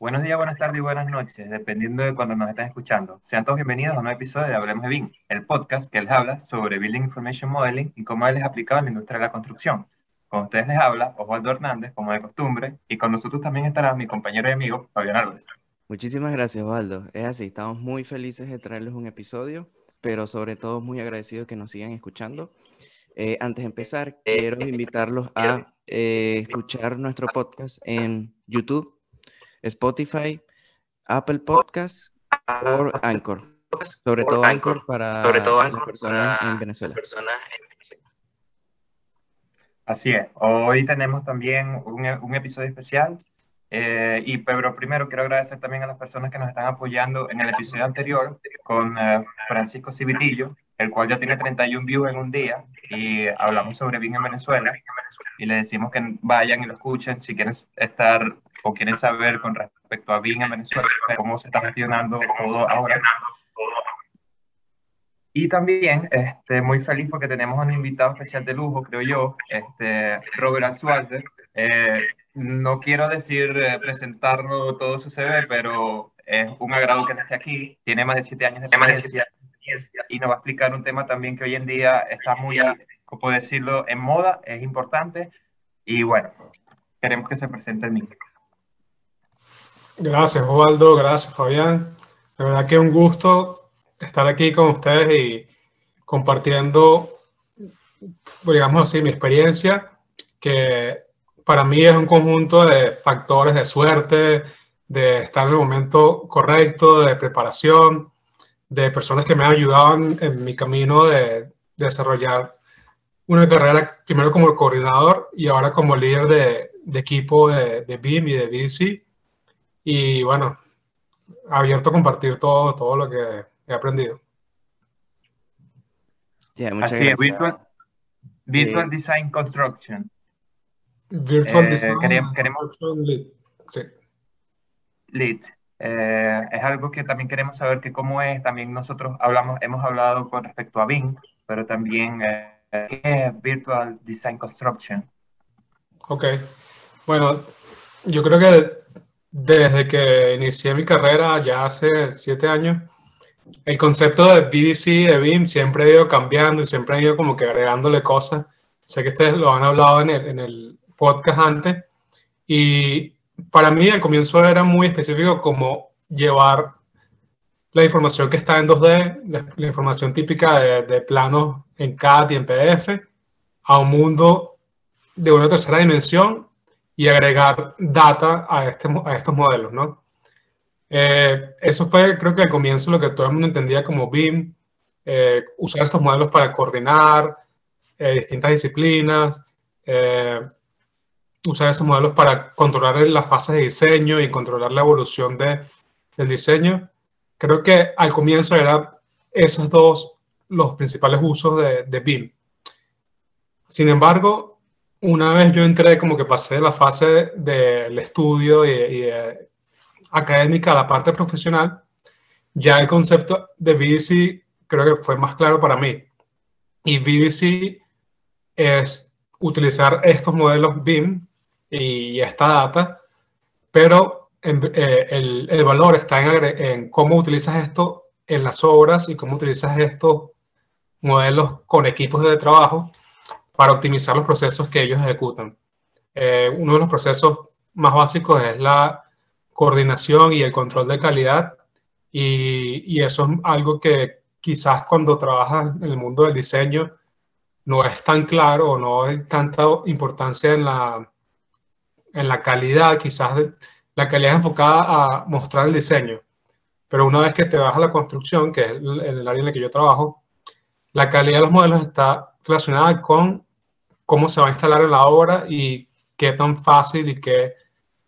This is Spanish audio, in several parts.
Buenos días, buenas tardes y buenas noches, dependiendo de cuando nos estén escuchando. Sean todos bienvenidos a un nuevo episodio de Hablemos de BIM, el podcast que les habla sobre Building Information Modeling y cómo él es aplicado en la industria de la construcción. Con ustedes les habla Osvaldo Hernández, como de costumbre, y con nosotros también estará mi compañero y amigo Fabián Álvarez. Muchísimas gracias, Osvaldo. Es así, estamos muy felices de traerles un episodio, pero sobre todo muy agradecidos que nos sigan escuchando. Eh, antes de empezar, quiero invitarlos a eh, escuchar nuestro podcast en YouTube Spotify, Apple Podcasts o Anchor. Sobre todo Anchor para las personas en Venezuela. Así es. Hoy tenemos también un, un episodio especial. Eh, y pero primero quiero agradecer también a las personas que nos están apoyando en el episodio anterior con eh, Francisco Civitillo, el cual ya tiene 31 views en un día y hablamos sobre BIM en Venezuela y le decimos que vayan y lo escuchen si quieren estar o quieren saber con respecto a BIM en Venezuela, cómo se está gestionando todo ahora. Y también este, muy feliz porque tenemos un invitado especial de lujo, creo yo, este, Robert Alzualde. Eh, no quiero decir eh, presentarlo todo su CV, pero es un agrado que esté aquí. Tiene más de siete años de experiencia y nos va a explicar un tema también que hoy en día está muy, como decirlo, en moda, es importante. Y bueno, queremos que se presente el mismo. Gracias, Osvaldo. Gracias, Fabián. De verdad que es un gusto estar aquí con ustedes y compartiendo, digamos así, mi experiencia, que para mí es un conjunto de factores de suerte, de estar en el momento correcto, de preparación, de personas que me han ayudado en, mi camino de, desarrollar una carrera primero como coordinador y ahora como líder de, equipo de, de, BIM y de BDC. Y bueno, abierto a compartir todo, todo lo que he aprendido. Así es, Virtual, virtual Design Construction. Virtual eh, Design queremos, queremos, Lead. Sí. Lead. Eh, es algo que también queremos saber que cómo es, también nosotros hablamos, hemos hablado con respecto a BIM, pero también eh, qué es Virtual Design Construction. Ok, bueno, yo creo que desde que inicié mi carrera ya hace siete años, el concepto de BDC, de BIM, siempre ha ido cambiando y siempre ha ido como que agregándole cosas. Sé que ustedes lo han hablado en el, en el podcast antes. Y para mí al comienzo era muy específico como llevar la información que está en 2D, la, información típica de, planos en CAD y en PDF, a un mundo de una tercera dimensión y agregar data a, este, a estos modelos, ¿no? Eh, eso fue, creo que al comienzo lo que todo el mundo entendía como BIM, eh, usar estos modelos para coordinar eh, distintas disciplinas, usar esos modelos para controlar las fases de diseño y controlar la evolución de, del diseño. Creo que al comienzo eran esos dos los principales usos de, de BIM. Sin embargo, una vez yo entré, como que pasé de la fase del estudio y, académica a la parte profesional, ya el concepto de VDC creo que fue más claro para mí. Y VDC es utilizar estos modelos BIM y esta data, pero eh, el, el, valor está en, en, cómo utilizas esto en las obras y cómo utilizas estos modelos con equipos de trabajo para optimizar los procesos que ellos ejecutan. Eh, uno de los procesos más básicos es la coordinación y el control de calidad y, y eso es algo que quizás cuando trabajas en el mundo del diseño no es tan claro o no hay tanta importancia en la, en la calidad, quizás la calidad es enfocada a mostrar el diseño, pero una vez que te vas a la construcción, que es el, área en la que yo trabajo, la calidad de los modelos está relacionada con cómo se va a instalar en la obra y qué tan fácil y qué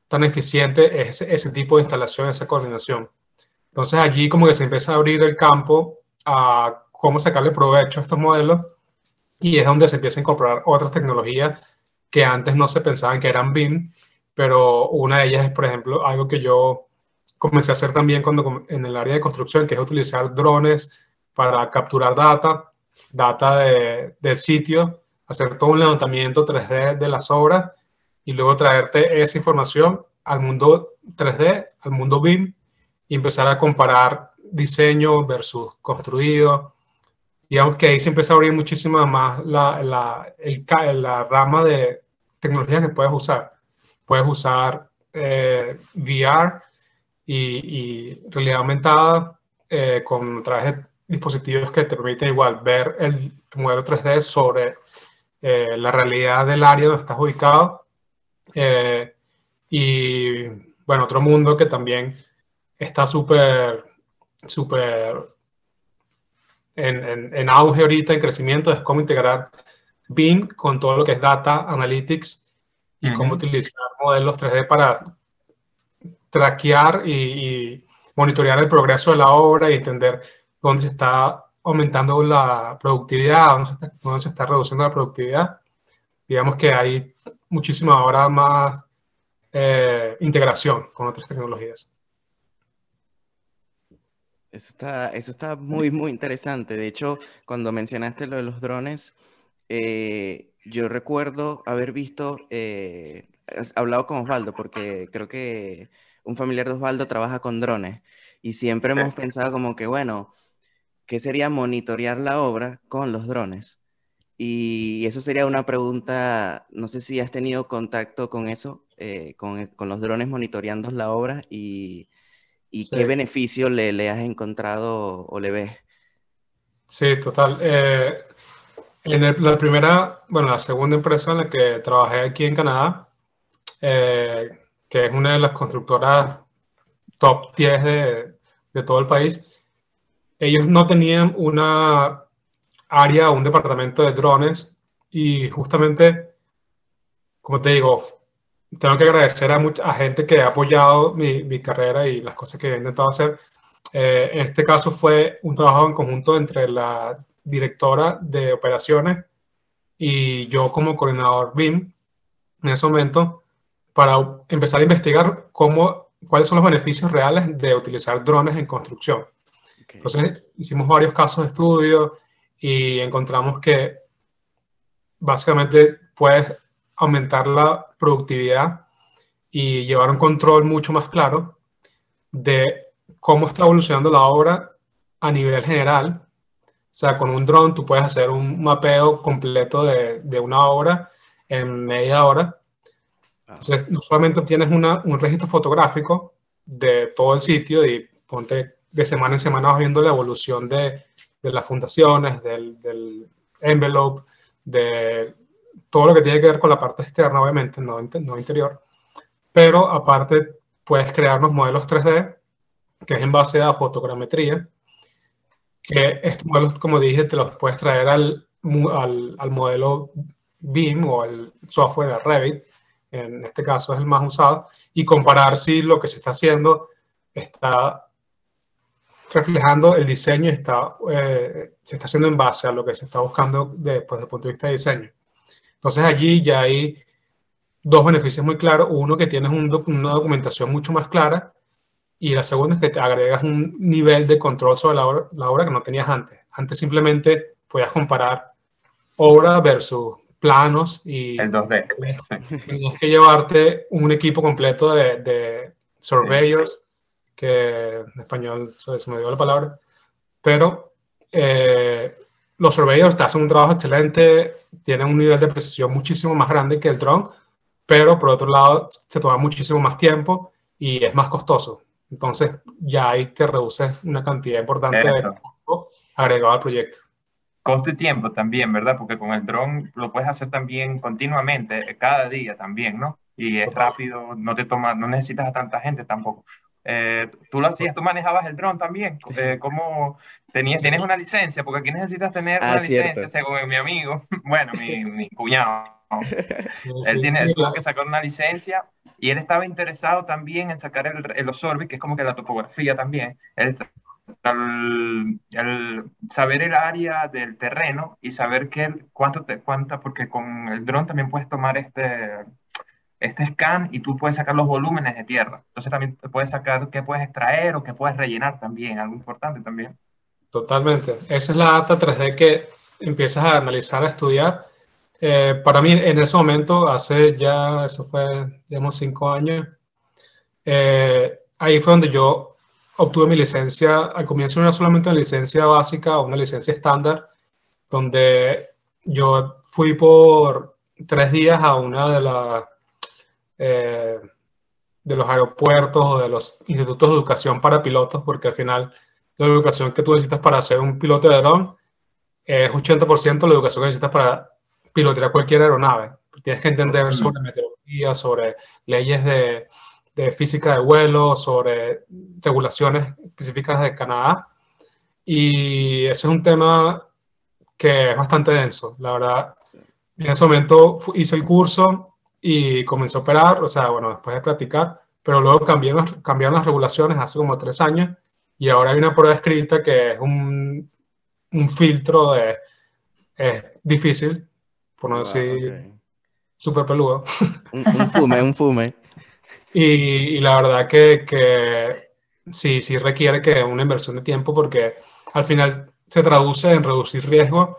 tan eficiente es ese, tipo de instalación, esa coordinación. Entonces allí como que se empieza a abrir el campo a cómo sacarle provecho a estos modelos y es donde se empieza a incorporar otras tecnologías que antes no se pensaban que eran BIM, pero una de ellas es, por ejemplo, algo que yo comencé a hacer también cuando en el área de construcción, que es utilizar drones para capturar data, data de, del sitio, hacer todo un levantamiento 3D de las obras y luego traerte esa información al mundo 3D, al mundo BIM, y empezar a comparar diseño versus construido. Digamos que ahí se empieza a abrir muchísimo más la, la, el, la rama de tecnologías que puedes usar. Puedes usar eh, VR y, realidad aumentada eh, con a través de dispositivos que te permiten igual ver el modelo 3D sobre eh, la realidad del área donde estás ubicado. y bueno, otro mundo que también está súper, súper en, en, auge ahorita, en crecimiento, es cómo integrar BIM con todo lo que es Data Analytics y cómo utilizar modelos 3D para traquear y, monitorear el progreso de la obra y entender dónde se está aumentando la productividad, dónde se está, reduciendo la productividad. Digamos que hay muchísima ahora más eh, integración con otras tecnologías. Eso está, eso está muy, muy interesante. De hecho, cuando mencionaste lo de los drones, eh, yo recuerdo haber visto, eh, hablado con Osvaldo, porque creo que un familiar de Osvaldo trabaja con drones y siempre hemos pensado como que, bueno, ¿qué sería monitorear la obra con los drones? Y eso sería una pregunta, no sé si has tenido contacto con eso, eh, con, con, los drones monitoreando la obra y, y qué beneficio le, le, has encontrado o le ves. Sí, total. Eh, en la primera, bueno, la segunda empresa en la que trabajé aquí en Canadá, eh, que es una de las constructoras top 10 de, de todo el país, ellos no tenían una área, un departamento de drones y justamente, como te digo, tengo que agradecer a mucha gente que ha apoyado mi, mi, carrera y las cosas que he intentado hacer. Eh, en este caso fue un trabajo en conjunto entre la directora de operaciones y yo como coordinador BIM en ese momento para empezar a investigar cómo, cuáles son los beneficios reales de utilizar drones en construcción. Entonces hicimos varios casos de estudio y encontramos que básicamente puedes aumentar la productividad y llevar un control mucho más claro de cómo está evolucionando la obra a nivel general. O sea, con un dron tú puedes hacer un mapeo completo de, de una obra en media hora. Entonces, no solamente tienes una, un registro fotográfico de todo el sitio y ponte de semana en semana vas viendo la evolución de, de las fundaciones, del, del, envelope, de todo lo que tiene que ver con la parte externa, obviamente, no, no interior. Pero aparte, puedes crear unos modelos 3D, que es en base a fotogrametría, que estos modelos, como dije, te los puedes traer al, al, al modelo BIM o al software, al Revit, en este caso es el más usado, y comparar si lo que se está haciendo está reflejando el diseño está, eh, se está haciendo en base a lo que se está buscando pues, desde el punto de vista de diseño. Entonces allí ya hay dos beneficios muy claros. Uno, que tienes una documentación mucho más clara y la segunda es que te agregas un nivel de control sobre la obra, la obra que no tenías antes. Antes simplemente podías comparar obra versus planos y... El 2D. Tienes que llevarte un equipo completo de, de surveyors, que en español se, me dio la palabra, pero eh, los surveyors te hacen un trabajo excelente, tienen un nivel de precisión muchísimo más grande que el drone, pero por otro lado se toma muchísimo más tiempo y es más costoso. Entonces ya ahí te reduce una cantidad importante de tiempo agregado al proyecto. Costo y tiempo también, ¿verdad? Porque con el dron lo puedes hacer también continuamente, eh, cada día también, ¿no? Y es rápido, no te toma, no necesitas a tanta gente tampoco. Eh, tú lo hacías, tú manejabas el dron también. Eh, ¿Cómo tenías, tienes una licencia? Porque aquí necesitas tener ah, una licencia, según mi amigo, bueno, mi, mi cuñado. él tiene que sacar una licencia y él estaba interesado también en sacar el, el Osorbi, que es como que la topografía también. Él el, saber el área del terreno y saber qué, cuánto te cuenta, porque con el dron también puedes tomar este, este scan y tú puedes sacar los volúmenes de tierra. Entonces también puedes sacar qué puedes extraer o qué puedes rellenar también, algo importante también. Totalmente. Esa es la data 3D que empiezas a analizar, a estudiar. Eh, para mí, en ese momento, hace ya, eso fue, digamos, cinco años, eh, ahí fue donde yo obtuve mi licencia. Al comienzo no era solamente una licencia básica o una licencia estándar, donde yo fui por tres días a una de las eh, de los aeropuertos o de los institutos de educación para pilotos, porque al final la educación que tú necesitas para ser un piloto de dron es 80% la educación que necesitas para pilotear cualquier aeronave. Tienes que entender sobre meteorología, sobre leyes de, de física de vuelo, sobre regulaciones específicas de Canadá. Y ese es un tema que es bastante denso. La verdad, en ese momento hice el curso y comencé a operar, o sea, bueno, después de practicar, pero luego cambiaron, cambiaron las regulaciones hace como tres años y ahora hay una prueba escrita que es un, un filtro de... Es difícil, por no decir súper peludo. Un, un, fume, un fume. y, y, la verdad que, que sí, sí requiere que una inversión de tiempo porque al final se traduce en reducir riesgo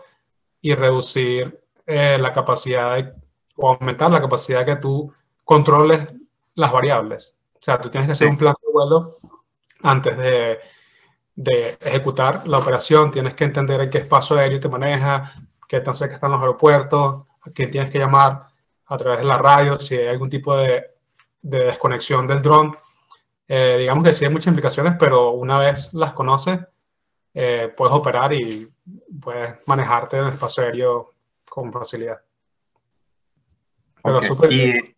y reducir eh, la capacidad de, o aumentar la capacidad que tú controles las variables. O sea, tú tienes que hacer un plan de vuelo antes de, de, ejecutar la operación, tienes que entender en qué espacio aéreo te maneja, qué tan cerca están los aeropuertos, a quién tienes que llamar a través de la radio, si hay algún tipo de, de desconexión del dron. Eh, digamos que sí hay muchas implicaciones, pero una vez las conoces, eh, puedes operar y puedes manejarte en el espacio aéreo con facilidad. Pero okay. super y,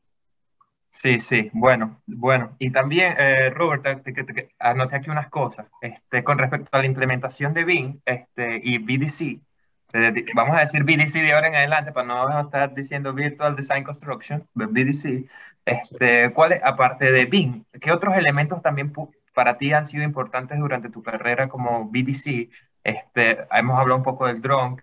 Sí, sí, bueno, bueno. Y también, eh, Robert, te, te, te, anoté aquí unas cosas. Este, con respecto a la implementación de BIM este, y BDC, vamos a decir BDC de ahora en adelante para no estar diciendo Virtual Design Construction, BDC. Este, ¿cuál aparte de BIM, qué otros elementos también para ti han sido importantes durante tu carrera como BDC? Este, hemos hablado un poco del drone,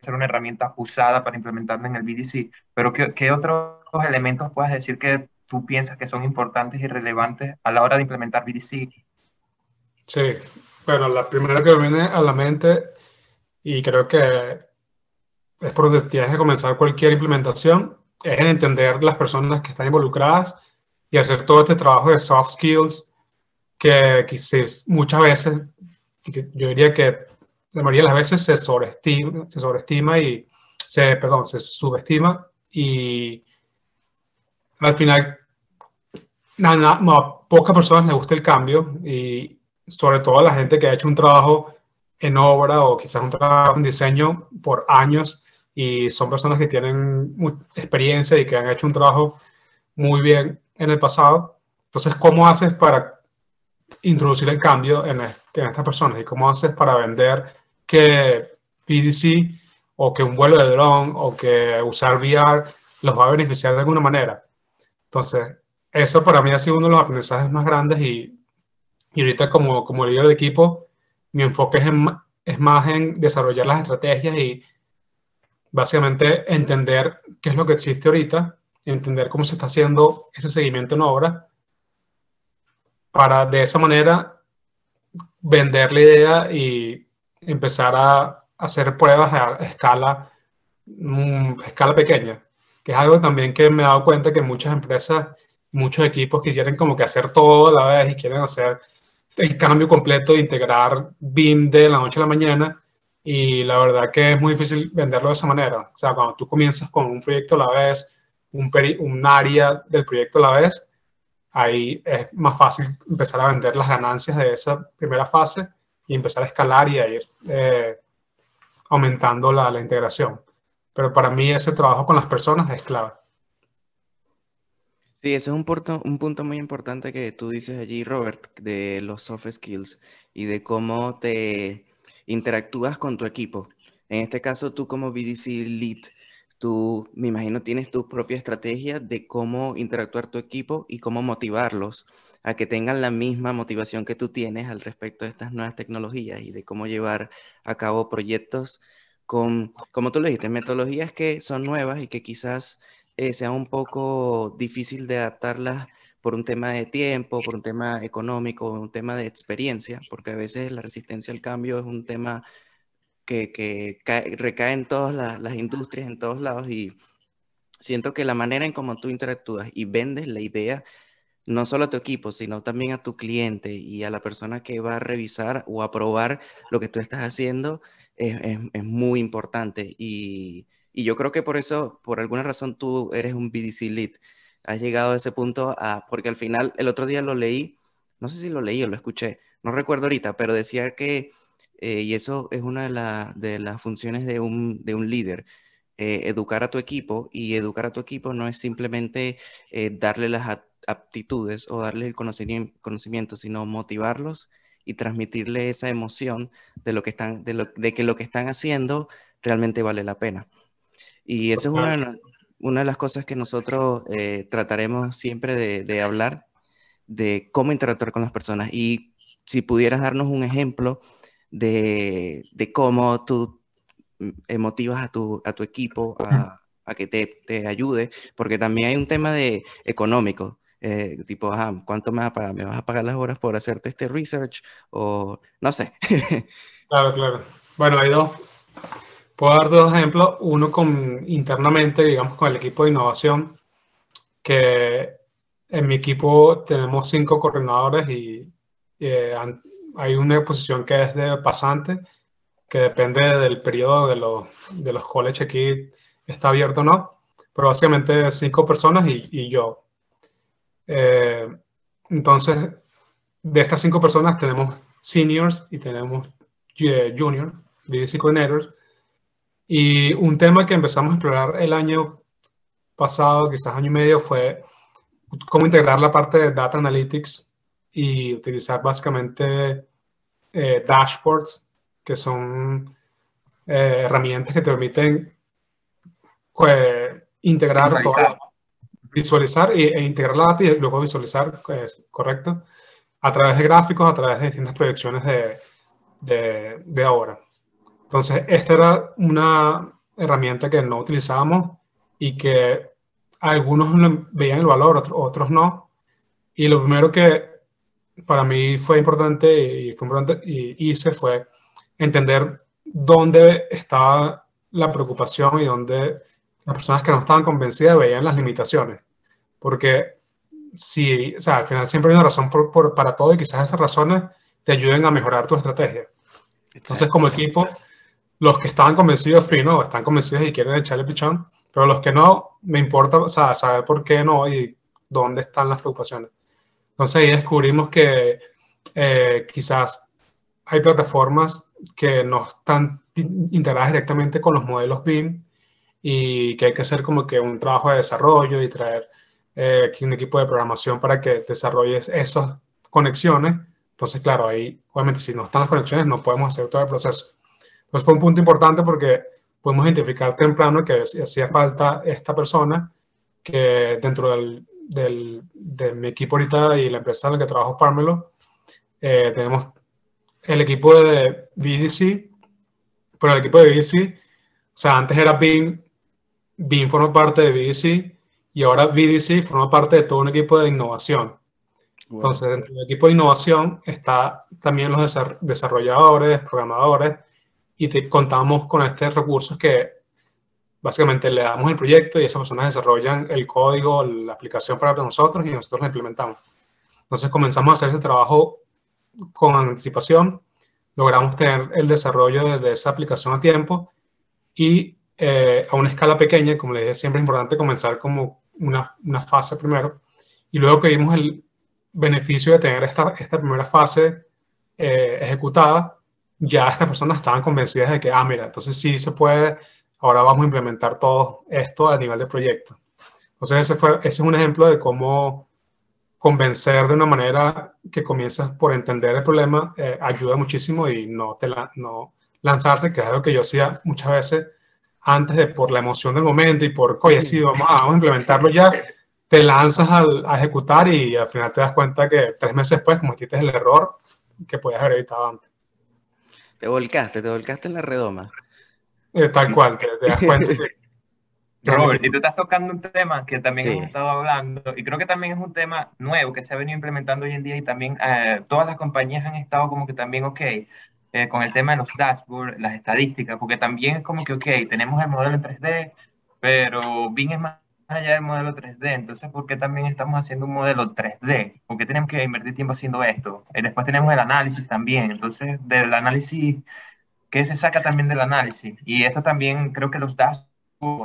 ser una herramienta usada para implementarlo en el BDC, pero ¿qué, qué otros elementos puedes decir que tú piensas que son importantes y relevantes a la hora de implementar BDC? Sí, bueno, la primera que me viene a la mente, y creo que es por donde tienes que comenzar cualquier implementación, es en entender las personas que están involucradas y hacer todo este trabajo de soft skills que quizás muchas veces, yo diría que la mayoría de las veces se sobreestima, se sobreestima y se, perdón, se subestima y al final a pocas personas les gusta el cambio y sobre todo a la gente que ha hecho un trabajo en obra o quizás un trabajo en diseño por años y son personas que tienen experiencia y que han hecho un trabajo muy bien en el pasado. Entonces, ¿cómo haces para introducir el cambio en, estas personas? ¿Y cómo haces para vender que PDC o que un vuelo de dron o que usar VR los va a beneficiar de alguna manera? Entonces, eso para mí ha sido uno de los aprendizajes más grandes y, y ahorita como, como líder de equipo, mi enfoque es, más en desarrollar las estrategias y básicamente entender qué es lo que existe ahorita, entender cómo se está haciendo ese seguimiento en obra, para de esa manera vender la idea y empezar a hacer pruebas a escala, mm, escala pequeña, que es algo también que me he dado cuenta que muchas empresas muchos equipos quisieran como que hacer todo a la vez y quieren hacer el cambio completo, integrar BIM de la noche a la mañana y la verdad que es muy difícil venderlo de esa manera. O sea, cuando tú comienzas con un proyecto a la vez, un, un área del proyecto a la vez, ahí es más fácil empezar a vender las ganancias de esa primera fase y empezar a escalar y a ir eh, aumentando la, la integración. Pero para mí ese trabajo con las personas es clave. Sí, eso es un punto, un punto muy importante que tú dices allí, Robert, de los soft skills y de cómo te interactúas con tu equipo. En este caso, tú como BDC Lead, tú, me imagino, tienes tu propia estrategia de cómo interactuar tu equipo y cómo motivarlos a que tengan la misma motivación que tú tienes al respecto de estas nuevas tecnologías y de cómo llevar a cabo proyectos con, como tú lo dijiste, metodologías que son nuevas y que quizás eh, sea un poco difícil de adaptarlas por un tema de tiempo, por un tema económico, un tema de experiencia, porque a veces la resistencia al cambio es un tema que, que recae en todas las, industrias, en todos lados, y siento que la manera en cómo tú interactúas y vendes la idea no solo a tu equipo, sino también a tu cliente y a la persona que va a revisar o aprobar lo que tú estás haciendo, es, muy importante. Y, y, yo creo que por eso, por alguna razón, tú eres un BDC lead. Has llegado a ese punto, a, porque al final, el otro día lo leí, no sé si lo leí o lo escuché, no recuerdo ahorita, pero decía que, eh, y eso es una de, de, las funciones de un, de un líder, eh, educar a tu equipo, y educar a tu equipo no es simplemente eh, darle las aptitudes o darle el conocimiento, sino motivarlos y transmitirle esa emoción de, lo que están, de, lo, de que lo que están haciendo realmente vale la pena. Y eso es una, una de las cosas que nosotros trataremos siempre de, de hablar, de cómo interactuar con las personas. Y si pudieras darnos un ejemplo de, de cómo tú mm, motivas a tu, a tu equipo a, a que te, te, ayude, porque también hay un tema de económico, eh, tipo, ¿cuánto me vas a pagar? ¿Me vas a pagar las horas por hacerte este research? O no sé. claro, claro. Bueno, hay dos. Puedo dar dos ejemplos. Uno con internamente, digamos, con el equipo de innovación, que en mi equipo tenemos cinco coordinadores y eh, hay una posición que es de pasante, que depende del periodo de los, de los college aquí está abierto o no, pero básicamente cinco personas y, y yo. Eh, entonces, de estas cinco personas tenemos seniors y tenemos eh, juniors, coordinators, y un tema que empezamos a explorar el año pasado, quizás año y medio, fue cómo integrar la parte de data analytics y utilizar básicamente eh, dashboards, que son eh, herramientas que te permiten pues, integrar visualizar. visualizar e, integrar la data y luego visualizar, pues, correcto, a través de gráficos, a través de distintas proyecciones de, de, de ahora. Entonces, esta era una herramienta que no utilizábamos y que algunos veían el valor, otros no. Y lo primero que para mí fue importante y, fue importante y hice fue entender dónde estaba la preocupación y dónde las personas que no estaban convencidas veían las limitaciones. Porque si, o sea, al final siempre hay una razón por, para todo y quizás esas razones te ayuden a mejorar tu estrategia. Entonces, como equipo, los que estaban convencidos, fino, están convencidos y quieren echarle pichón, pero los que no, me importa o sea, saber por qué no y dónde están las preocupaciones. Entonces ahí descubrimos que eh, quizás hay plataformas que no están integradas directamente con los modelos BIM y que hay que hacer como que un trabajo de desarrollo y traer eh, un equipo de programación para que desarrolles esas conexiones. Entonces, claro, ahí obviamente si no están las conexiones no podemos hacer todo el proceso. Entonces fue un punto importante porque podemos identificar temprano que hacía falta esta persona que dentro del, del, de mi equipo ahorita y la empresa en la que trabajo, Parmelo, eh, tenemos el equipo de BDC, pero el equipo de BDC, o sea, antes era BIM, BIM forma parte de BDC y ahora BDC forma parte de todo un equipo de innovación. Entonces, dentro del equipo de innovación está también los desarrolladores, programadores, y te, contamos con estos recursos que básicamente le damos el proyecto y esas personas desarrollan el código, la aplicación para nosotros y nosotros la implementamos. Entonces comenzamos a hacer ese trabajo con anticipación, logramos tener el desarrollo de, esa aplicación a tiempo y eh, a una escala pequeña, como le dije, siempre es importante comenzar como una, una, fase primero y luego que vimos el beneficio de tener esta, esta primera fase eh, ejecutada, ya estas personas estaban convencidas de que, ah, mira, entonces sí se puede ahora vamos a implementar todo esto a nivel de proyecto. Entonces, ese, fue, ese es un ejemplo de cómo convencer de una manera que comienzas por entender el problema, eh, ayuda muchísimo y no, te la, no lanzarse, que es algo que yo hacía muchas veces antes de por la emoción del momento y por, oye, sí, vamos, a implementarlo ya, te lanzas a ejecutar y al final te das cuenta que tres meses después cometiste el error que podías haber evitado antes. Te volcaste, te volcaste en la redoma. Tal cual, que te das cuenta Robert, y tú estás tocando un tema que también hemos estado hablando, y creo que también es un tema nuevo que se ha venido implementando hoy en día y también eh, todas las compañías han estado como que también, ok, eh, con el tema de los dashboards, las estadísticas, porque también es como que, ok, tenemos el modelo en 3D, pero bien es más allá del modelo 3D. Entonces, ¿por qué también estamos haciendo un modelo 3D? ¿Por qué tenemos que invertir tiempo haciendo esto? Y después tenemos el análisis también. Entonces, del análisis, ¿qué se saca también del análisis? Y esto también creo que los datos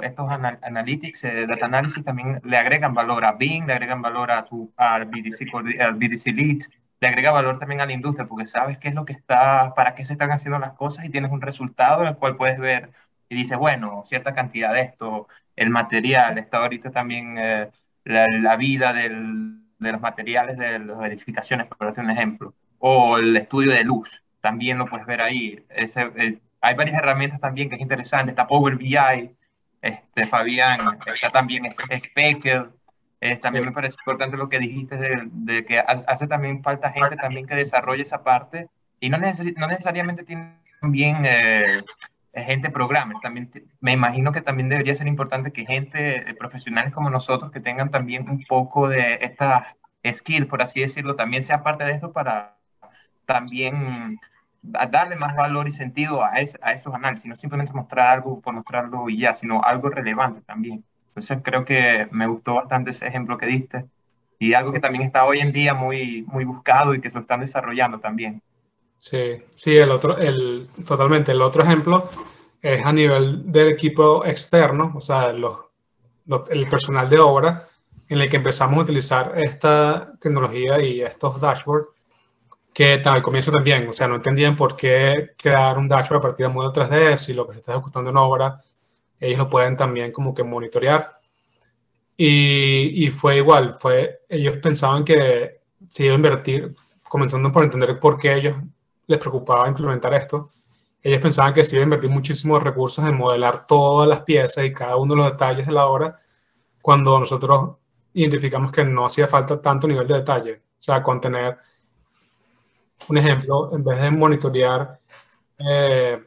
estos analytics, eh, data analysis también le agregan valor a Bing, le agregan valor a tu, al, BDC, al BDC Lead, le agrega valor también a la industria porque sabes qué es lo que está, para qué se están haciendo las cosas y tienes un resultado en el cual puedes ver y dices, bueno, cierta cantidad de esto, el material, está ahorita también eh, la, vida del, de los materiales de las edificaciones, por hacer un ejemplo, o el estudio de luz, también lo puedes ver ahí. Ese, eh, hay varias herramientas también que es interesante, está Power BI, este, Fabián, está también Spectre, eh, también me parece importante lo que dijiste de, que hace también falta gente también que desarrolle esa parte y no, no necesariamente tiene también eh, gente programas, también me imagino que también debería ser importante que gente, eh, profesionales como nosotros, que tengan también un poco de esta skill, por así decirlo, también sea parte de esto para también darle más valor y sentido a, a esos análisis, no simplemente mostrar algo por mostrarlo y ya, sino algo relevante también. Entonces creo que me gustó bastante ese ejemplo que diste y algo que también está hoy en día muy, muy buscado y que lo están desarrollando también. Sí, sí, el otro, el, totalmente. El otro ejemplo es a nivel del equipo externo, o sea, los, el personal de obra, en el que empezamos a utilizar esta tecnología y estos dashboards, que al comienzo también, o sea, no entendían por qué crear un dashboard a partir de modelo 3D, si lo que se está ejecutando en obra, ellos lo pueden también como que monitorear. Y, y fue igual, fue, ellos pensaban que se iba a invertir, comenzando por entender por qué ellos les preocupaba implementar esto, ellos pensaban que se iba a invertir muchísimos recursos en modelar todas las piezas y cada uno de los detalles de la obra, cuando nosotros identificamos que no hacía falta tanto nivel de detalle. O sea, con tener un ejemplo, en vez de monitorear eh,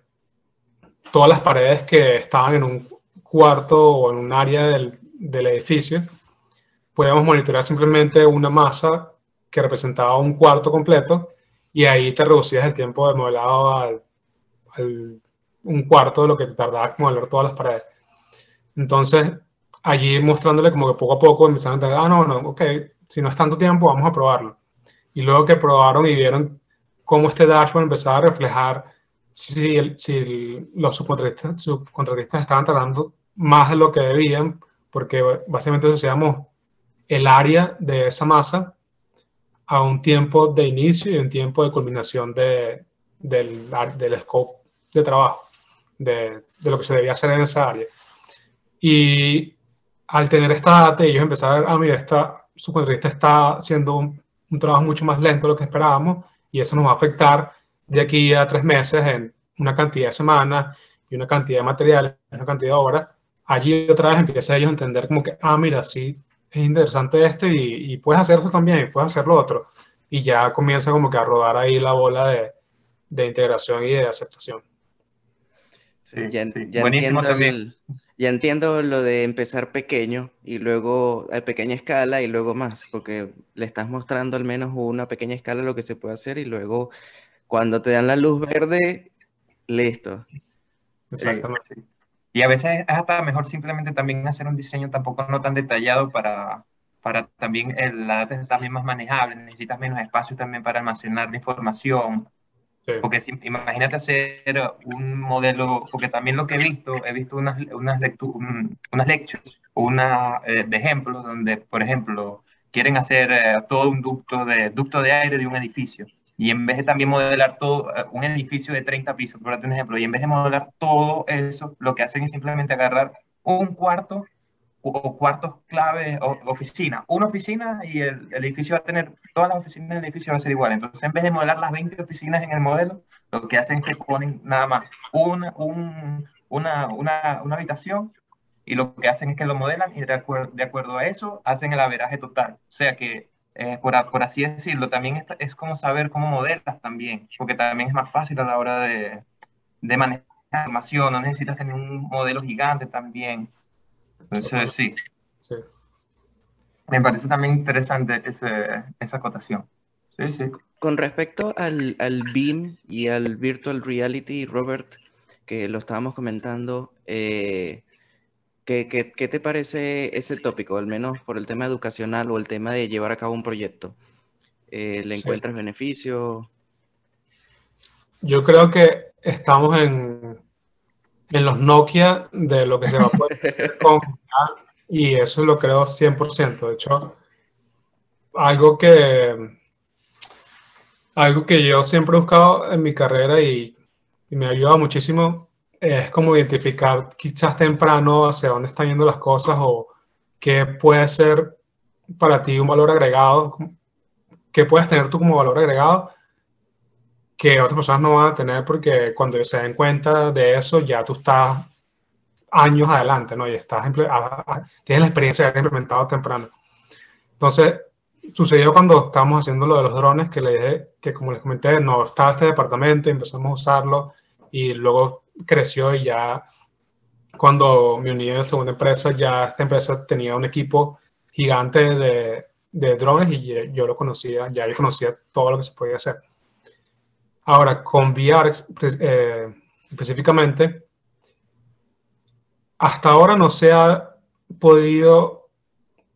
todas las paredes que estaban en un cuarto o en un área del, del edificio, podíamos monitorear simplemente una masa que representaba un cuarto completo y ahí te reducías el tiempo de modelado al, un cuarto de lo que te tardaba modelar todas las paredes. Entonces, allí mostrándole como que poco a poco empezaron a entender, ah, no, no, ok, si no es tanto tiempo, vamos a probarlo. Y luego que probaron y vieron cómo este dashboard empezaba a reflejar si, si los subcontratistas, subcontratistas estaban tardando más de lo que debían, porque básicamente asociamos el área de esa masa a un tiempo de inicio y un tiempo de culminación de, del, del scope de trabajo, de, lo que se debía hacer en esa área. Y al tener esta data, ellos empezaron a ah, mira, esta subcontractista está haciendo un, un, trabajo mucho más lento de lo que esperábamos y eso nos va a afectar de aquí a tres meses en una cantidad de semanas y una cantidad de materiales, una cantidad de horas. Allí otra vez empieza ellos a entender como que, ah, mira, sí, es interesante este y, puedes hacer esto también y puedes hacer lo otro. Y ya comienza como que a rodar ahí la bola de, de integración y de aceptación. Sí, ya, Buenísimo también. ya entiendo lo de empezar pequeño y luego a pequeña escala y luego más, porque le estás mostrando al menos una pequeña escala lo que se puede hacer y luego cuando te dan la luz verde, listo. Exactamente. Y a veces es hasta mejor simplemente también hacer un diseño tampoco no tan detallado para, para también el, la data también más manejable, necesitas menos espacio también para almacenar la información. Porque si, imagínate hacer un modelo, porque también lo que he visto, he visto unas, unas, unas lectures, una eh, de ejemplos donde, por ejemplo, quieren hacer eh, todo un ducto de, ducto de aire de un edificio. Y en vez de también modelar todo, eh, un edificio de 30 pisos, por un ejemplo, y en vez de modelar todo eso, lo que hacen es simplemente agarrar un cuarto o cuartos clave, o, oficina, una oficina y el, edificio va a tener, todas las oficinas del edificio va a ser igual. Entonces, en vez de modelar las 20 oficinas en el modelo, lo que hacen es que ponen nada más una, un, una, una, una habitación y lo que hacen es que lo modelan y de acuerdo, de acuerdo a eso hacen el averaje total. O sea que eh, por, por, así decirlo, también es, es, como saber cómo modelas también, porque también es más fácil a la hora de, de manejar información, no necesitas tener un modelo gigante también. Entonces, sí. sí. Me parece también interesante ese, esa acotación. Sí, sí. Con respecto al, al BIM y al Virtual Reality, Robert, que lo estábamos comentando, eh, ¿Qué, qué, qué te parece ese tópico, al menos por el tema educacional o el tema de llevar a cabo un proyecto? Eh, ¿Le Sí. encuentras beneficio? Yo creo que estamos en, en los Nokia de lo que se va a poder hacer con y eso lo creo 100%. De hecho, algo que, algo que yo siempre he buscado en mi carrera y, y me ha ayudado muchísimo es como identificar quizás temprano hacia dónde están yendo las cosas o qué puede ser para ti un valor agregado, qué puedes tener tú como valor agregado que otras personas no van a tener porque cuando se den cuenta de eso ya tú estás años adelante, ¿no? Y estás tienes la experiencia de haber implementado temprano. Entonces, sucedió cuando estábamos haciendo lo de los drones, que le dije que como les comenté, no estaba este departamento, empezamos a usarlo y luego creció y ya cuando me uní a la segunda empresa, ya esta empresa tenía un equipo gigante de, de drones y yo- lo conocía, ya yo conocía todo lo que se podía hacer. Ahora, con VR espe- eh, específicamente, hasta ahora no se ha podido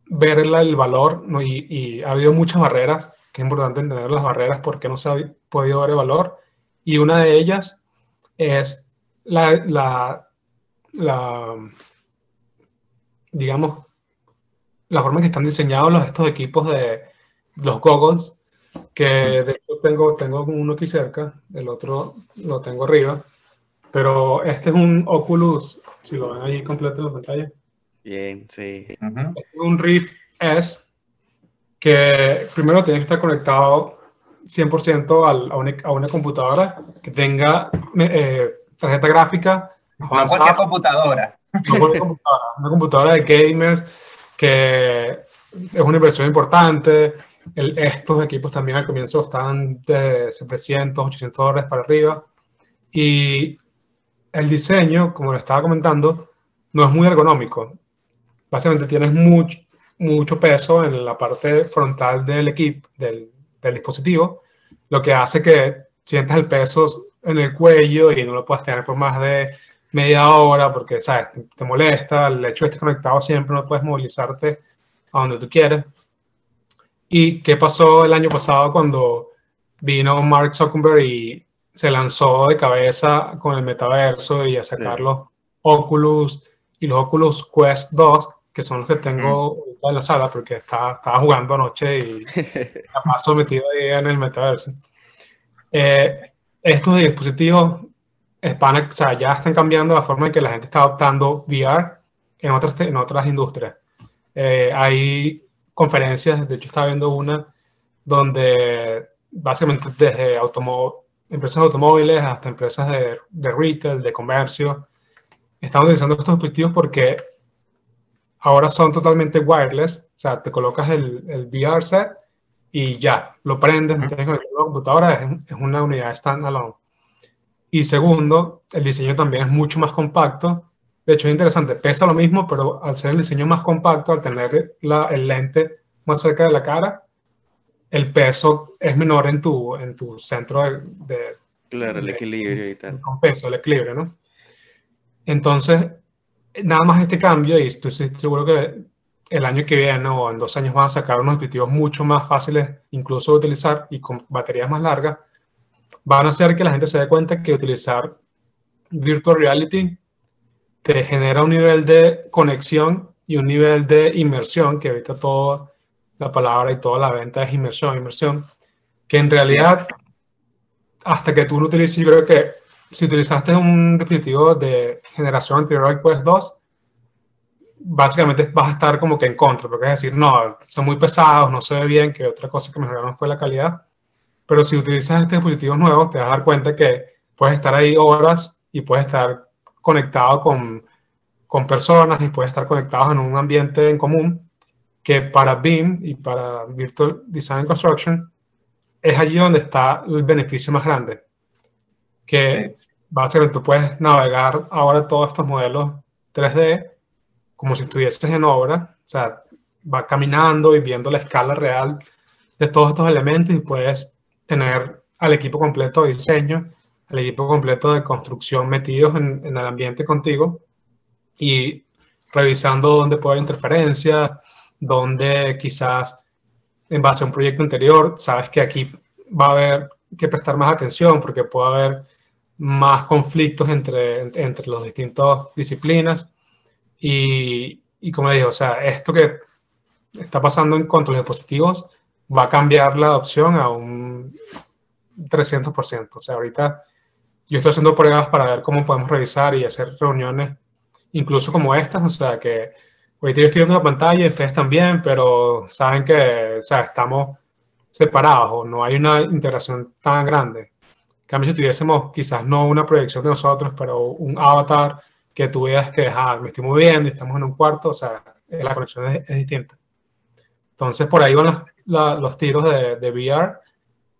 ver el valor ¿no? y, y ha habido muchas barreras, que es importante entender las barreras porque no se ha podido ver el valor. Y una de ellas es la, la, la, digamos, la forma en que están diseñados los, estos equipos de los goggles, que de hecho tengo, tengo uno aquí cerca, el otro lo tengo arriba, pero este es un Oculus, si lo ven ahí completo en la pantalla, Bien, sí. Ujú. es un Rift S que primero tiene que estar conectado 100% al- a, una, a una computadora que tenga eh, tarjeta gráfica No cualquier computadora. no cualquier computadora, una computadora de gamers que es una inversión importante. El- estos equipos también al comienzo están de 700, 800 dólares para arriba. Y el diseño, como le estaba comentando, no es muy ergonómico. Básicamente tienes mucho, mucho peso en la parte frontal del equipo, del, del dispositivo, lo que hace que sientas el peso en el cuello y no lo puedas tener por más de media hora porque, ¿sabes? Te, molesta, el hecho de estar conectado siempre, no puedes movilizarte a donde tú quieres. ¿Y qué pasó el año pasado cuando vino Mark Zuckerberg y se lanzó de cabeza con el metaverso y a sacar Sí. los Oculus y los Oculus Quest 2, que son los que tengo ahorita en la sala porque estaba, estaba jugando anoche y la paso metido ahí en el metaverso. Eh, estos dispositivos están, o sea, ya están cambiando la forma en que la gente está adoptando VR en otras, en otras industrias. Eh, hay conferencias, de hecho estaba viendo una donde básicamente desde empresas de automóviles hasta empresas de, de retail, de comercio, están utilizando estos dispositivos porque ahora son totalmente wireless, o sea, te colocas el, el VR set y ya, lo prendes, conectarlo a la computadora, es, es una unidad standalone. Y segundo, el diseño también es mucho más compacto. De hecho, es interesante, pesa lo mismo, pero al ser el diseño más compacto, al tener la- el lente más cerca de la cara, el peso es menor en tu, en tu centro de, de- Claro, el de- equilibrio y tal. el compenso, el equilibrio, ¿no? Entonces, nada más este cambio, y estoy seguro que el año que viene o en dos años van a sacar unos dispositivos mucho más fáciles incluso de utilizar y con baterías más largas, van a hacer que la gente se dé cuenta que utilizar virtual reality te genera un nivel de conexión y un nivel de inmersión, que ahorita toda la palabra y toda la venta es inmersión, inmersión, que en realidad hasta que tú no utilices, yo creo que si utilizaste un dispositivo de generación anterior al Quest 2, básicamente vas a estar como que en contra, porque es decir, no, son muy pesados, no se ve bien, que otra cosa que mejoraron fue la calidad. Pero si utilizas estos dispositivos nuevos, te vas a dar cuenta que puedes estar ahí horas y puedes estar conectado con, con personas y puedes estar conectados en un ambiente en común que para BIM y para Virtual Design and Construction es allí donde está el beneficio más grande. Que Sí. básicamente tú puedes navegar ahora todos estos modelos 3D como si estuvieses en obra, o sea, va caminando y viendo la escala real de todos estos elementos y puedes tener al equipo completo de diseño, al equipo completo de construcción metidos en, el ambiente contigo y revisando dónde puede haber interferencia, dónde quizás en base a un proyecto anterior, sabes que aquí va a haber que prestar más atención porque puede haber más conflictos entre, entre las distintas disciplinas. Y, y como digo, o sea, esto que está pasando en cuanto a los dispositivos va a cambiar la adopción a un 300%. O sea, ahorita yo estoy haciendo pruebas para ver cómo podemos revisar y hacer reuniones, incluso como estas, o sea, que ahorita yo estoy viendo la pantalla y ustedes también, pero saben que, o sea, estamos separados o no hay una integración tan grande. En cambio, si tuviésemos quizás no una proyección de nosotros, pero un avatar que tú veas que ah, me estoy moviendo y estamos en un cuarto, o sea, la conexión es, distinta. Entonces, por ahí van los, los tiros de, de VR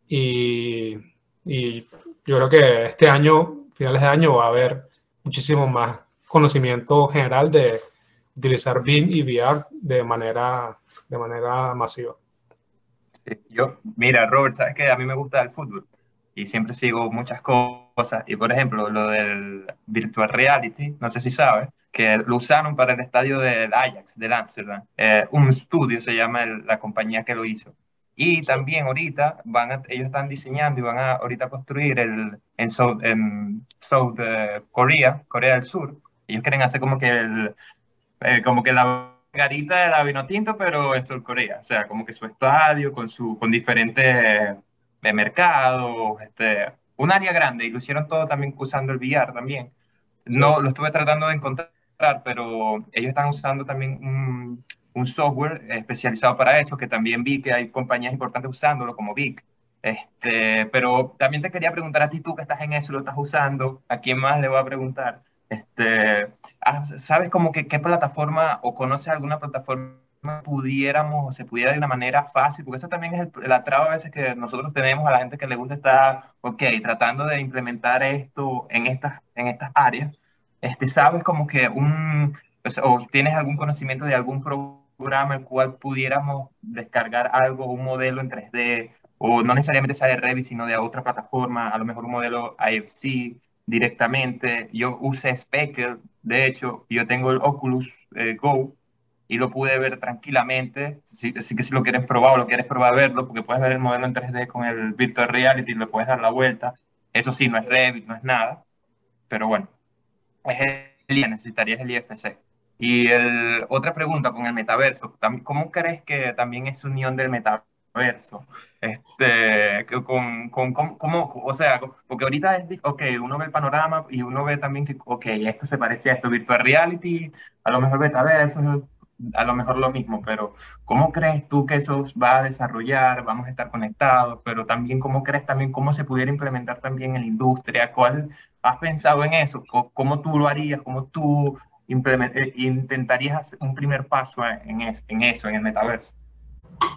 y, y, yo creo que este año, finales de año, va a haber muchísimo más conocimiento general de utilizar BIM y VR de manera, de manera masiva. Yo, mira, Robert, sabes que a mí me gusta el fútbol y siempre sigo muchas cosas. Y por ejemplo, lo del virtual reality, no sé si sabes, que lo usaron para el estadio del Ajax, del Amsterdam. Eh, un estudio se llama la compañía que lo hizo. Y también ahorita van ellos están diseñando y van a ahorita construir el, en South, en South uh, Korea, Corea del Sur. Ellos quieren hacer como que el, eh, como que la garita de la vino tinto, pero en Sur Corea. O sea, como que su estadio con, su, con diferentes eh, mercados, este, un área grande. Y lo hicieron todo también usando el VR también. No, lo estuve tratando de encontrar, pero ellos están usando también un, un software especializado para eso, que también vi que hay compañías importantes usándolo, como Vic. Este, pero también te quería preguntar a ti, tú que estás en eso, lo estás usando, ¿a quién más le voy a preguntar? Este, ah, ¿Sabes como que qué plataforma o conoces alguna plataforma pudiéramos se pudiera de una manera fácil? Porque eso también es la traba a veces que nosotros tenemos a la gente que le gusta estar, ok, tratando de implementar esto en estas, en estas áreas. Este, ¿Sabes como que un, o tienes algún conocimiento de algún programa el cual pudiéramos descargar algo, un modelo en 3D, o no necesariamente sea de Revit, sino de otra plataforma, a lo mejor un modelo IFC, directamente. Yo usé Speckle, de hecho, yo tengo el Oculus eh, Go y lo pude ver tranquilamente. Así, que si lo quieres probar o lo quieres probar verlo, porque puedes ver el modelo en 3D con el Virtual Reality y le puedes dar la vuelta. Eso sí, no es Revit, no es nada. Pero bueno, es el necesitarías el IFC. Y el, otra pregunta con el metaverso, ¿cómo crees que también es unión del metaverso? verso. Este, con, con, con, o sea, porque ahorita es, ok, uno ve el panorama y uno ve también que, ok, esto se parece a esto, virtual reality, a lo mejor metaverso, a lo mejor lo mismo, pero ¿cómo crees tú que eso va a desarrollar? Vamos a estar conectados, pero también ¿cómo crees también cómo se pudiera implementar también en la industria? ¿Cuál has pensado en eso? ¿Cómo tú lo harías? ¿Cómo tú eh, intentarías hacer un primer paso en, eso, en el metaverso?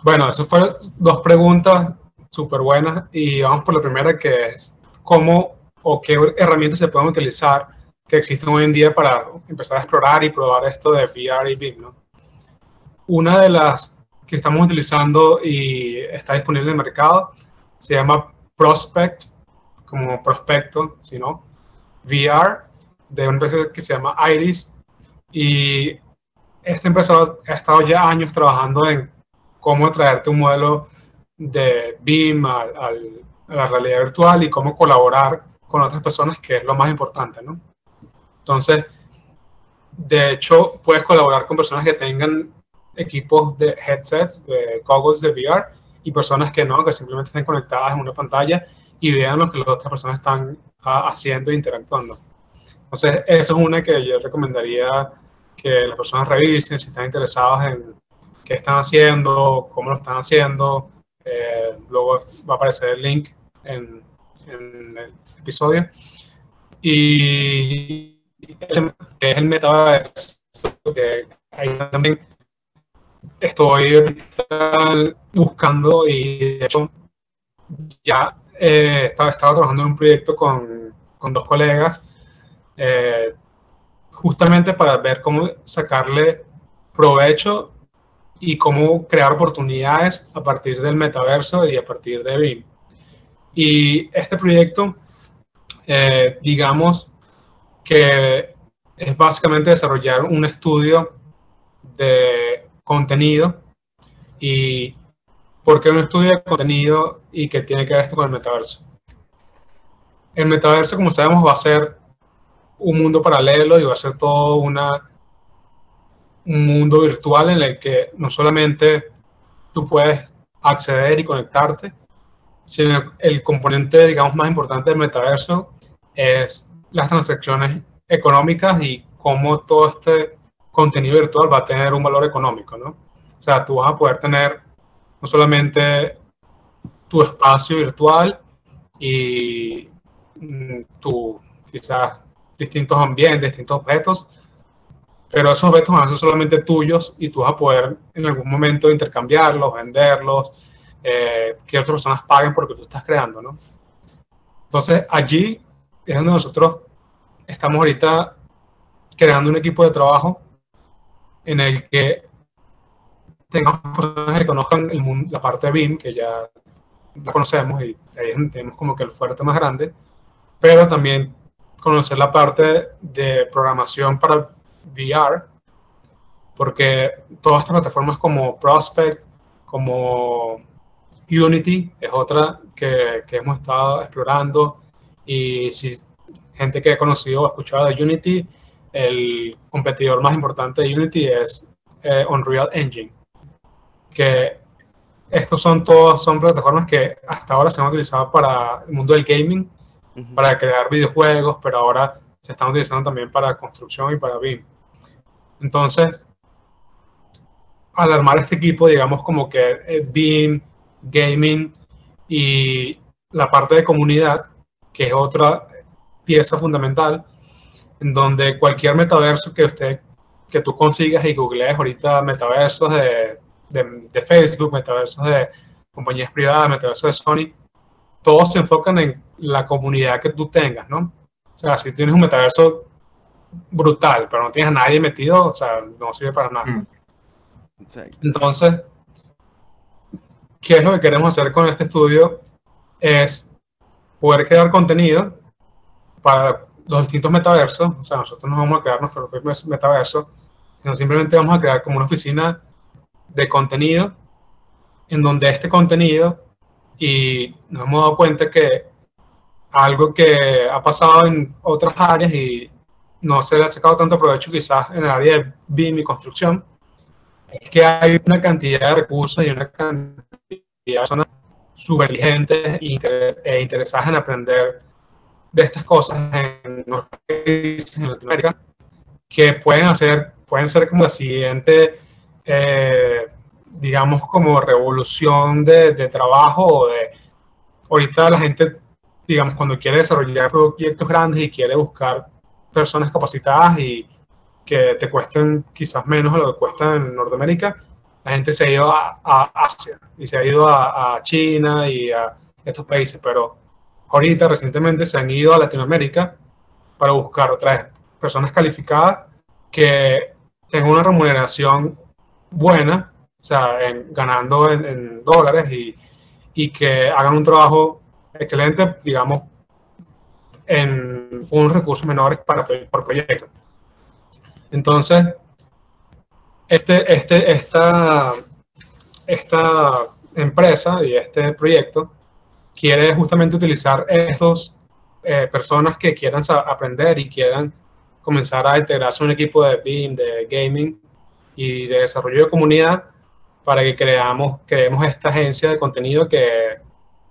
Bueno, esas fueron dos preguntas súper buenas y vamos por la primera que es cómo o qué herramientas se pueden utilizar que existen hoy en día para empezar a explorar y probar esto de VR y BIM. ¿no? Una de las que estamos utilizando y está disponible en el mercado se llama Prospect, como prospecto, sino VR, de una empresa que se llama Iris. Y esta empresa ha estado ya años trabajando en cómo traerte un modelo de BIM a, la realidad virtual y cómo colaborar con otras personas, que es lo más importante, ¿no? Entonces, de hecho, puedes colaborar con personas que tengan equipos de headsets, de goggles de VR, y personas que no, que simplemente estén conectadas en una pantalla y vean lo que las otras personas están ah, haciendo e interactuando. Entonces, eso es una que yo recomendaría que las personas revisen si están interesados en qué están haciendo, cómo lo están haciendo. Eh, luego va a aparecer el link en, el episodio. Y el, es el metaverso, que ahí también estoy buscando y de hecho ya eh, estaba, trabajando en un proyecto con, con dos colegas eh, justamente para ver cómo sacarle provecho y cómo crear oportunidades a partir del metaverso y a partir de BIM. Y este proyecto, eh, digamos que es básicamente desarrollar un estudio de contenido y por qué un estudio de contenido y qué tiene que ver esto con el metaverso. El metaverso, como sabemos, va a ser un mundo paralelo y va a ser todo una, un mundo virtual en el que no solamente tú puedes acceder y conectarte, sino el componente, digamos, más importante del metaverso es las transacciones económicas y cómo todo este contenido virtual va a tener un valor económico, ¿no? O sea, tú vas a poder tener no solamente tu espacio virtual y mm, tu, quizás, distintos ambientes, distintos objetos, pero esos objetos van a ser solamente tuyos y tú vas a poder en algún momento intercambiarlos, venderlos, eh, que otras personas paguen porque tú estás creando, ¿no? Entonces, allí es donde nosotros estamos ahorita creando un equipo de trabajo en el que tengamos personas que conozcan el mundo, la parte de BIM, que ya la conocemos y ahí tenemos como que el fuerte más grande, pero también conocer la parte de programación para VR, porque todas estas plataformas como Prospect, como Unity, es otra que, que hemos estado explorando y si gente que he conocido o escuchado de Unity, el competidor más importante de Unity es eh, Unreal Engine, que estos son todas son plataformas que hasta ahora se han utilizado para el mundo del gaming, para crear videojuegos, pero ahora se están utilizando también para construcción y para BIM. Entonces, al armar este equipo, digamos como que BIM, gaming y la parte de comunidad, que es otra pieza fundamental, en donde cualquier metaverso que usted, que tú consigas y googlees ahorita metaversos de, de, Facebook, metaversos de compañías privadas, metaversos de Sony, todos se enfocan en la comunidad que tú tengas, ¿no? O sea, si tienes un metaverso brutal, pero no tienes a nadie metido, o sea, no sirve para nada. Mm. Entonces, ¿qué es lo que queremos hacer con este estudio? Es poder crear contenido para los distintos metaversos, o sea, nosotros no vamos a crear nuestro propio metaverso, sino simplemente vamos a crear como una oficina de contenido en donde este contenido, y nos hemos dado cuenta que algo que ha pasado en otras áreas y no se le ha sacado tanto provecho quizás en el área de BIM y construcción, es que hay una cantidad de recursos y una cantidad de personas súper inteligentes e interesadas en aprender de estas cosas en nuestros países, en Latinoamérica, que pueden hacer, pueden ser como la siguiente, eh, digamos, como revolución de, de trabajo de, ahorita la gente, digamos, cuando quiere desarrollar proyectos grandes y quiere buscar personas capacitadas y que te cuesten quizás menos de lo que cuesta en Norteamérica, la gente se ha ido a, a Asia y se ha ido a, a China y a estos países, pero ahorita recientemente se han ido a Latinoamérica para buscar otras personas calificadas que tengan una remuneración buena, o sea, ganando en, dólares y, y, que hagan un trabajo excelente, digamos, en unos recursos menores para, por proyecto. Entonces, este, este, esta, esta empresa y este proyecto quiere justamente utilizar estos eh, personas que quieran aprender y quieran comenzar a integrarse un equipo de BIM, de gaming y de desarrollo de comunidad para que creamos, creemos esta agencia de contenido que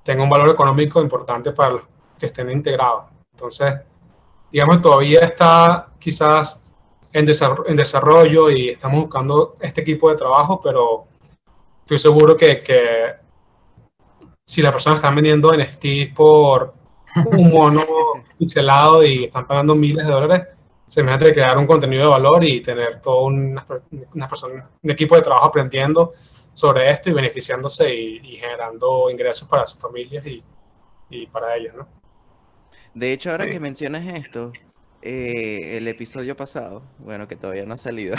tenga un valor económico importante para los que estén integrados. Entonces, digamos, todavía está quizás en desarrollo, en desarrollo y estamos buscando este equipo de trabajo, pero estoy seguro que, que si las personas están vendiendo NFT por un mono pixelado y están pagando miles de dólares, se me hace crear un contenido de valor y tener todo una, una persona, un equipo de trabajo aprendiendo sobre esto y beneficiándose y, generando ingresos para sus familias y, y para ellos, ¿no? De hecho, ahora que mencionas esto, eh, el episodio pasado, bueno, que todavía no ha salido,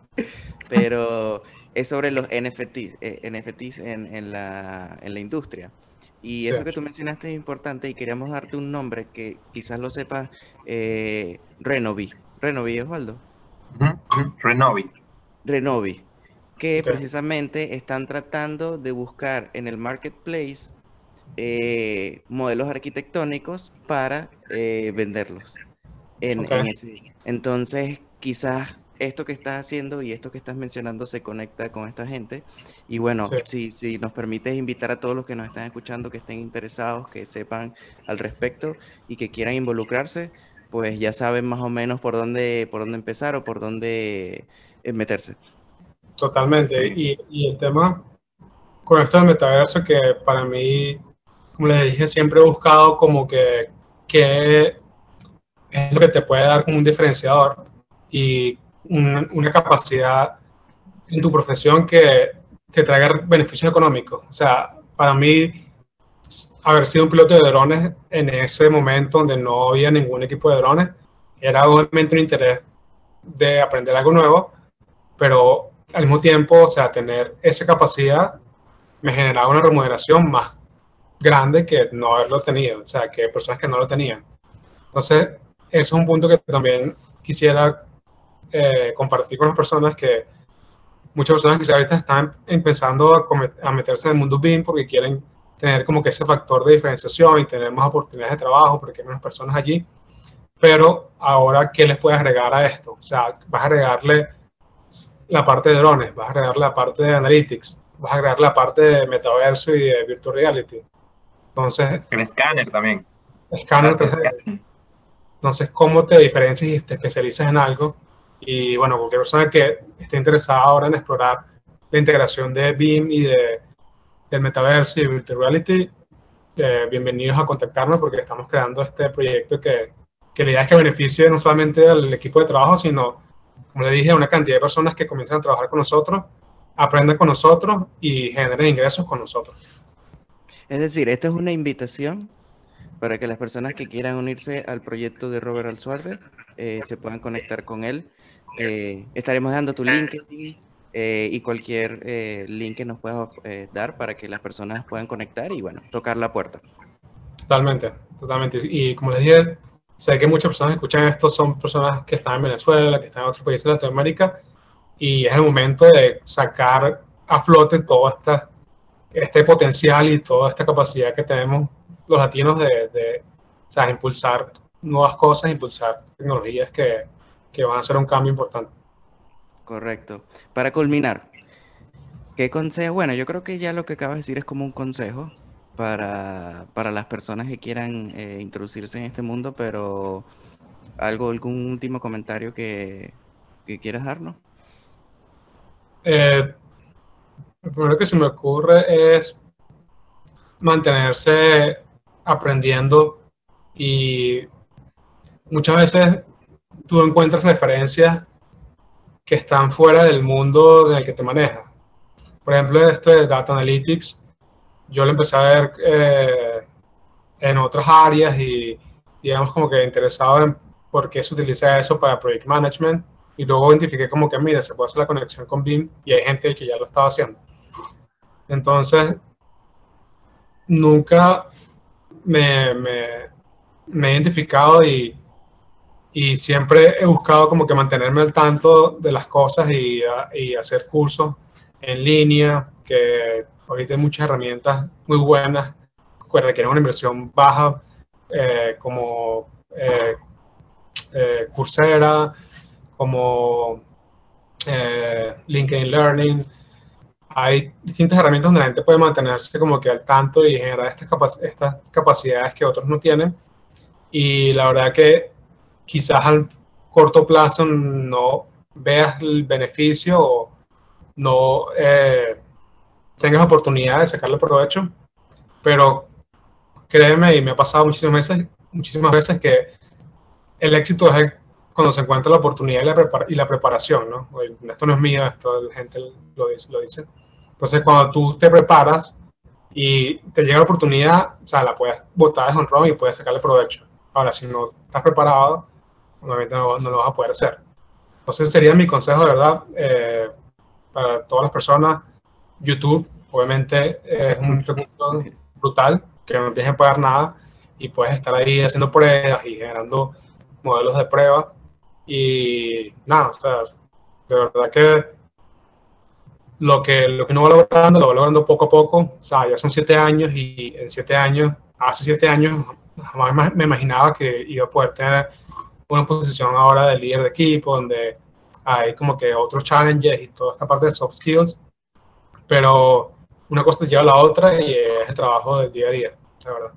pero es sobre los NFTs, eh, NFTs en, en, la, en, la, industria. Y eso que tú mencionaste es importante y queríamos darte un nombre que quizás lo sepas, eh, Renovi. Renovi, Osvaldo. Renovi. Renovi, que precisamente están tratando de buscar en el marketplace eh, modelos arquitectónicos para eh, venderlos. Entonces, quizás esto que estás haciendo y esto que estás mencionando se conecta con esta gente. Y bueno, si, si nos permites invitar a todos los que nos están escuchando, que estén interesados, que sepan al respecto y que quieran involucrarse, pues ya saben más o menos por dónde, por dónde empezar o por dónde eh, meterse. Totalmente. Y, y, el tema con esto del metaverso que para mí, como les dije, siempre he buscado como que, que es lo que te puede dar como un diferenciador y una, capacidad en tu profesión que te traiga beneficios económicos. O sea, para mí, haber sido un piloto de drones en ese momento donde no había ningún equipo de drones, era obviamente un interés de aprender algo nuevo, pero al mismo tiempo, o sea, tener esa capacidad me generaba una remuneración más grande que no haberlo tenido, o sea, que personas que no lo tenían. Entonces, eso es un punto que también quisiera eh, compartir con las personas que muchas personas que ahorita están empezando a, meterse en el mundo BIM porque quieren tener como que ese factor de diferenciación y tener más oportunidades de trabajo porque hay menos personas allí. Pero ahora, ¿qué les puedes agregar a esto? O sea, vas a agregarle la parte de drones, vas a agregarle la parte de analytics, vas a agregar la parte de metaverso y de virtual reality. Entonces... El escáner también. Escáner Entonces, ¿cómo te diferencias y te especializas en algo? Y bueno, cualquier persona que esté interesada ahora en explorar la integración de BIM y de, del metaverso y virtual reality, eh, bienvenidos a contactarnos porque estamos creando este proyecto que, que la idea es que beneficie no solamente al equipo de trabajo, sino, como le dije, a una cantidad de personas que comienzan a trabajar con nosotros, aprendan con nosotros y generen ingresos con nosotros. Es decir, esto es una invitación para que las personas que quieran unirse al proyecto de Robert Alsuarde eh, se puedan conectar con él eh, estaremos dando tu link eh, y cualquier eh, link que nos puedas dar para que las personas puedan conectar y bueno, tocar la puerta. Totalmente, totalmente. Y como les dije, sé que muchas personas que escuchan esto son personas que están en Venezuela, que están en otros países de Latinoamérica y es el momento de sacar a flote todo esta, este potencial y toda esta capacidad que tenemos los latinos de, de o sea, impulsar nuevas cosas, impulsar tecnologías que, que van a hacer un cambio importante. Correcto. Para culminar, ¿qué consejo? Bueno, yo creo que ya lo que acabas de decir es como un consejo para, para las personas que quieran eh, introducirse en este mundo, pero algo, algún último comentario que, que quieras darnos. Eh, lo primero que se me ocurre es mantenerse aprendiendo y muchas veces tú encuentras referencias que están fuera del mundo en el que te manejas. Por ejemplo, este de Data Analytics, yo lo empecé a ver eh, en otras áreas y, digamos, como que interesado en por qué se utiliza eso para Project Management. Y luego identifiqué como que, mira, se puede hacer la conexión con BIM y hay gente que ya lo estaba haciendo. Entonces, nunca me, me, me he identificado y, y siempre he buscado como que mantenerme al tanto de las cosas y, y, hacer cursos en línea, que ahorita hay muchas herramientas muy buenas que requieren una inversión baja, eh, como eh, eh, Coursera, como LinkedIn Learning. Hay distintas herramientas donde la gente puede mantenerse como que al tanto y generar estas, estas capacidades que otros no tienen. Y la verdad que quizás al corto plazo no veas el beneficio o no eh, tengas oportunidad de sacarle provecho, pero créeme, y me ha pasado muchísimas veces, muchísimas veces que el éxito es cuando se encuentra la oportunidad y la, y la preparación, ¿no? Esto no es mío, esto la gente lo dice, lo dice. Entonces, cuando tú te preparas y te llega la oportunidad, o sea, la puedes botar de honrón y puedes sacarle provecho. Ahora, si no estás preparado, obviamente no, lo vas a poder hacer. Entonces sería mi consejo de verdad eh, para todas las personas. YouTube, obviamente, es un recurso brutal que no tienes que pagar nada y puedes estar ahí haciendo pruebas y generando modelos de prueba Y nada, o sea, de verdad que lo que, lo que uno va logrando, lo va logrando poco a poco. O sea, ya son siete años y en siete años, hace siete años, jamás me imaginaba que iba a poder tener una posición ahora de líder de equipo, donde hay como que otros challenges y toda esta parte de soft skills. Pero una cosa te lleva a la otra y es el trabajo del día a día, la verdad.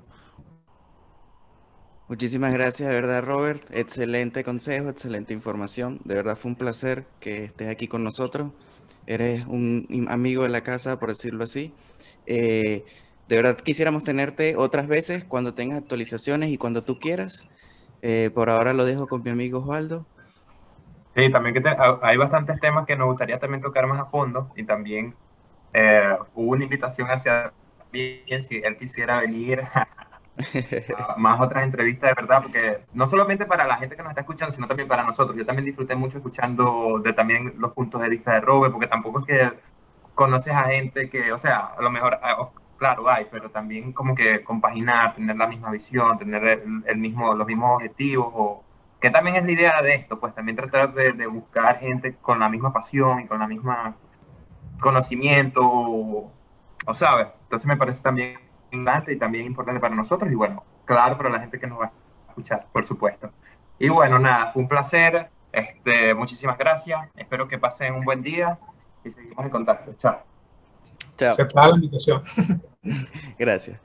Muchísimas gracias, de verdad, Robert. Excelente consejo, excelente información. De verdad fue un placer que estés aquí con nosotros. Eres un amigo de la casa, por decirlo así. Eh, de verdad quisiéramos tenerte otras veces cuando tengas actualizaciones y cuando tú quieras. Eh, por ahora lo dejo con mi amigo Osvaldo. Sí, también que hay bastantes temas que nos gustaría también tocar más a fondo y también eh, hubo una invitación hacia bien si él quisiera venir más otras entrevistas de verdad, porque no solamente para la gente que nos está escuchando, sino también para nosotros. Yo también disfruté mucho escuchando de también los puntos de vista de Robert, porque tampoco es que conoces a gente que, o sea, a lo mejor, ah, claro, hay, pero también como que compaginar, tener la misma visión, tener el, mismo, los mismos objetivos, o que también es la idea de esto, pues también tratar de, buscar gente con la misma pasión y con la misma conocimiento, o, o sabes. Entonces me parece también y también importante para nosotros y bueno, claro, para la gente que nos va a escuchar, por supuesto. Y bueno, nada, un placer, este, muchísimas gracias, espero que pasen un buen día y seguimos en contacto. Chao. Chao. Se la invitación. gracias.